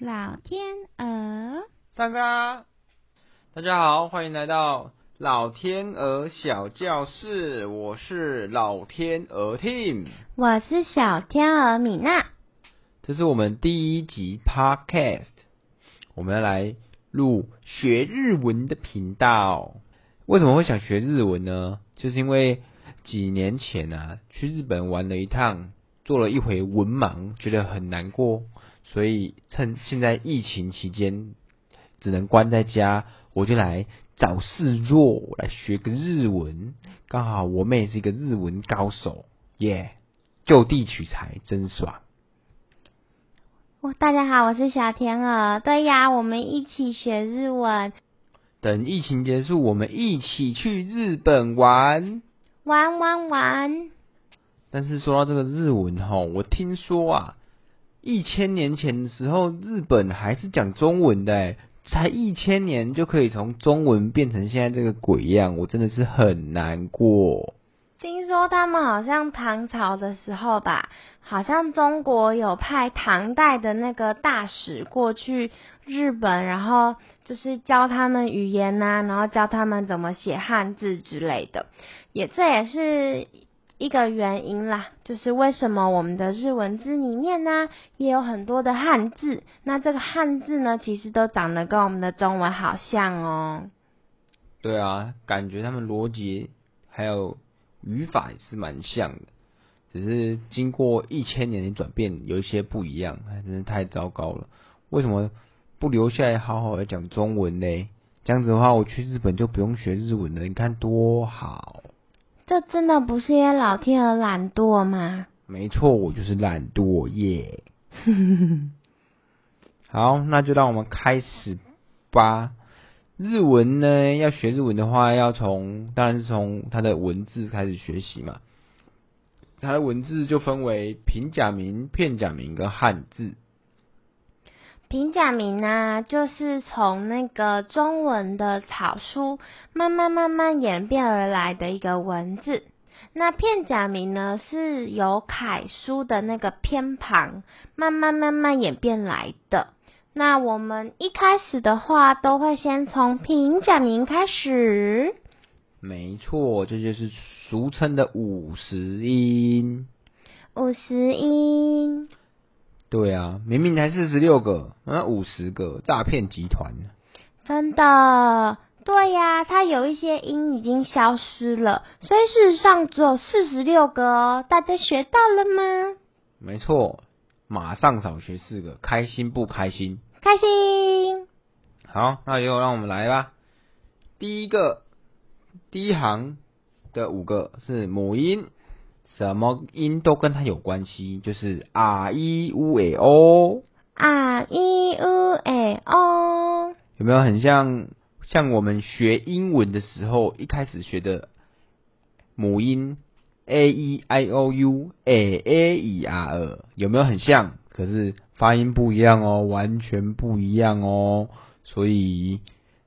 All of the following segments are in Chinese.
老天鹅，上课啦！大家好，欢迎来到老天鹅小教室。我是老天鹅 Tim，我是小天鹅米娜。这是我们第一集 Podcast，我们要来录学日文的频道。为什么会想学日文呢？就是因为几年前啊，去日本玩了一趟，做了一回文盲，觉得很难过。所以趁现在疫情期间只能关在家，我就来找事做，来学个日文。刚好我妹是一个日文高手，耶、yeah！就地取材，真爽。大家好，我是小天鹅。对呀，我们一起学日文。等疫情结束，我们一起去日本玩，玩玩玩。但是说到这个日文吼，我听说啊。一千年前的时候，日本还是讲中文的，才一千年就可以从中文变成现在这个鬼样，我真的是很难过。听说他们好像唐朝的时候吧，好像中国有派唐代的那个大使过去日本，然后就是教他们语言呐，然后教他们怎么写汉字之类的，也这也是。一个原因啦，就是为什么我们的日文字里面呢，也有很多的汉字。那这个汉字呢，其实都长得跟我们的中文好像哦。对啊，感觉他们逻辑还有语法也是蛮像的，只是经过一千年的转变，有一些不一样，真是太糟糕了。为什么不留下来好好的讲中文呢？这样子的话，我去日本就不用学日文了，你看多好。这真的不是因为老天鹅懒惰吗？没错，我就是懒惰耶。好，那就让我们开始吧。日文呢，要学日文的话，要从当然是从它的文字开始学习嘛。它的文字就分为平假名、片假名跟汉字。平假名呢，就是从那个中文的草书慢慢慢慢演变而来的一个文字。那片假名呢，是由楷书的那个偏旁慢慢慢慢演变来的。那我们一开始的话，都会先从平假名开始。没错，这就是俗称的五十音。五十音。对啊，明明才四十六个，那五十个诈骗集团。真的，对呀，它有一些音已经消失了，所以事实上只有四十六个哦。大家学到了吗？没错，马上少学四个，开心不开心？开心。好，那就让我们来吧。第一个，第一行的五个是母音。什么音都跟它有关系，就是啊一乌诶哦，啊一乌诶哦，有没有很像像我们学英文的时候一开始学的母音 a e i o u a a e r 呃，有没有很像？可是发音不一样哦，完全不一样哦。所以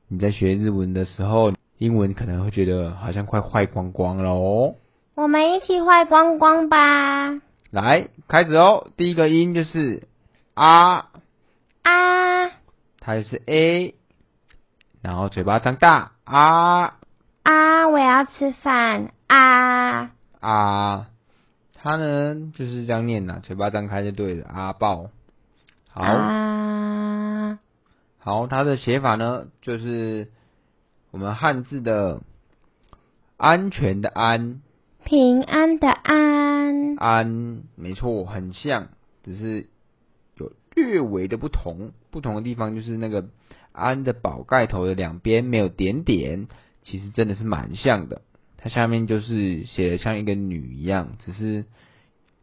你在学日文的时候，英文可能会觉得好像快坏光光了哦。我们一起坏光光吧！来，开始哦。第一个音就是啊啊，它就是 A，然后嘴巴张大啊啊，我要吃饭啊啊，它呢就是这样念呐，嘴巴张开就对了，啊爆。好，啊，好，它的写法呢就是我们汉字的安全的安。平安的安，安没错，很像，只是有略微的不同。不同的地方就是那个安的宝盖头的两边没有点点，其实真的是蛮像的。它下面就是写的像一个女一样，只是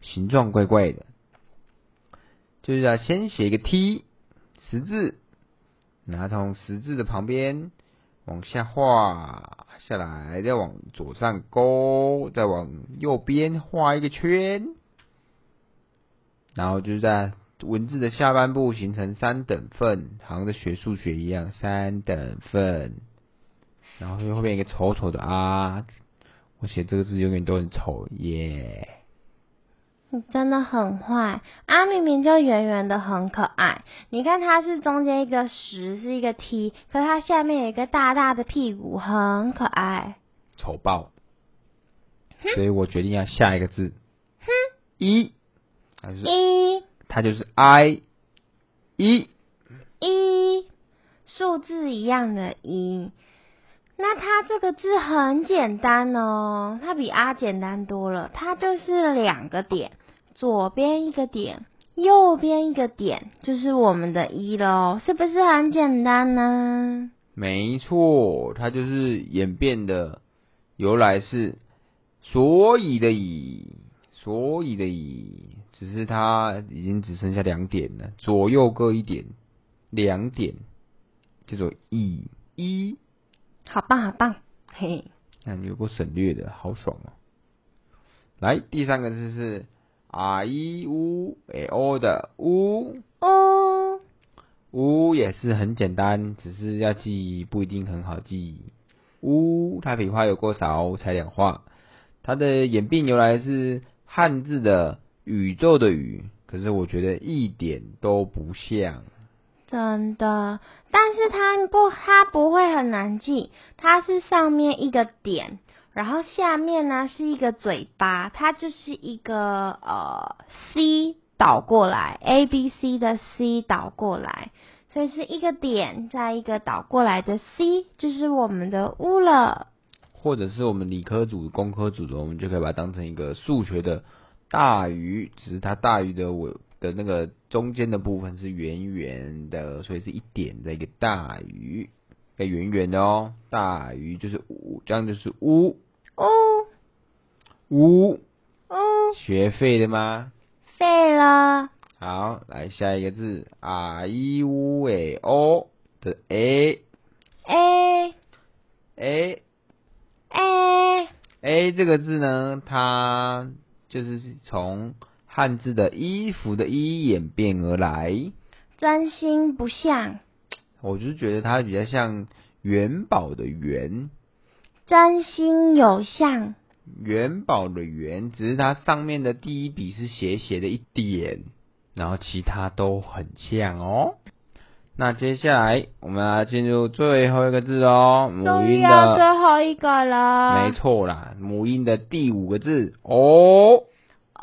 形状怪怪的。就是要先写一个 T 十字，然后从十字的旁边往下画。下来，再往左上勾，再往右边画一个圈，然后就是在文字的下半部形成三等份，好像在学数学一样，三等份。然后后面一个丑丑的啊，我写这个字永远都很丑耶。你真的很坏，啊明明就圆圆的很可爱。你看它是中间一个十是一个 T，可它下面有一个大大的屁股，很可爱。丑爆！所以我决定要下一个字，哼，一，它就是一，它就是 I，一，一，数字一样的一。那它这个字很简单哦，它比 “r” 简单多了，它就是两个点，左边一个点，右边一个点，就是我们的一喽，是不是很简单呢？没错，它就是演变的由来是所以的以，所以的以，只是它已经只剩下两点了，左右各一点，两点叫做以一。好棒，好棒，嘿！那你有够省略的，好爽哦。来，第三个字是 a i u e o 的呜呜呜，也是很简单，只是要记不一定很好记。呜，它笔画有够少，才两画。它的演变由来是汉字的宇宙的宇，可是我觉得一点都不像。真的，但是它不，它不会很难记。它是上面一个点，然后下面呢是一个嘴巴，它就是一个呃 C 倒过来，A B C 的 C 倒过来，所以是一个点再一个倒过来的 C，就是我们的乌了。或者是我们理科组、工科组的，我们就可以把它当成一个数学的大于，只是它大于的我。的那个中间的部分是圆圆的，所以是一点的一个大于，哎，圆圆的哦，大于就是五，这样就是乌乌乌乌，学废了吗？废了。好，来下一个字啊，i u e o 的 a a a a a 这个字呢，它就是从。汉字的衣服的衣演变而来，真心不像。我就觉得它比较像元宝的元，真心有像元宝的元，只是它上面的第一笔是斜斜的一点，然后其他都很像哦。那接下来我们要进入最后一个字哦，母音的最后一个了，没错啦，母音的第五个字哦。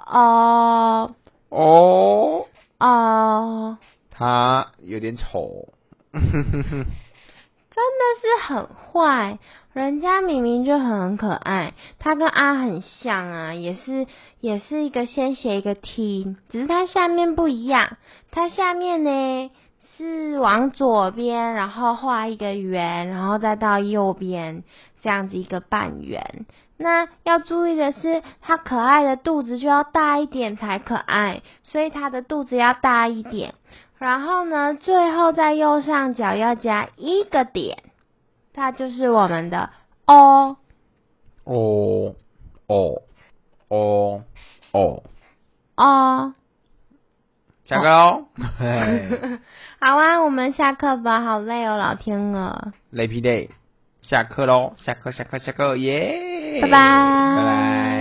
哦哦哦，他有点丑，真的是很坏。人家明明就很可爱，他跟阿很像啊，也是也是一个先写一个 T，只是它下面不一样。它下面呢是往左边，然后画一个圆，然后再到右边这样子一个半圆。那要注意的是，它可爱的肚子就要大一点才可爱，所以它的肚子要大一点。然后呢，最后在右上角要加一个点，它就是我们的 O。哦哦哦哦哦，下课喽！好啊，我们下课吧，好累哦，老天鹅。累屁累，下课喽！下课下课下课，耶！拜拜。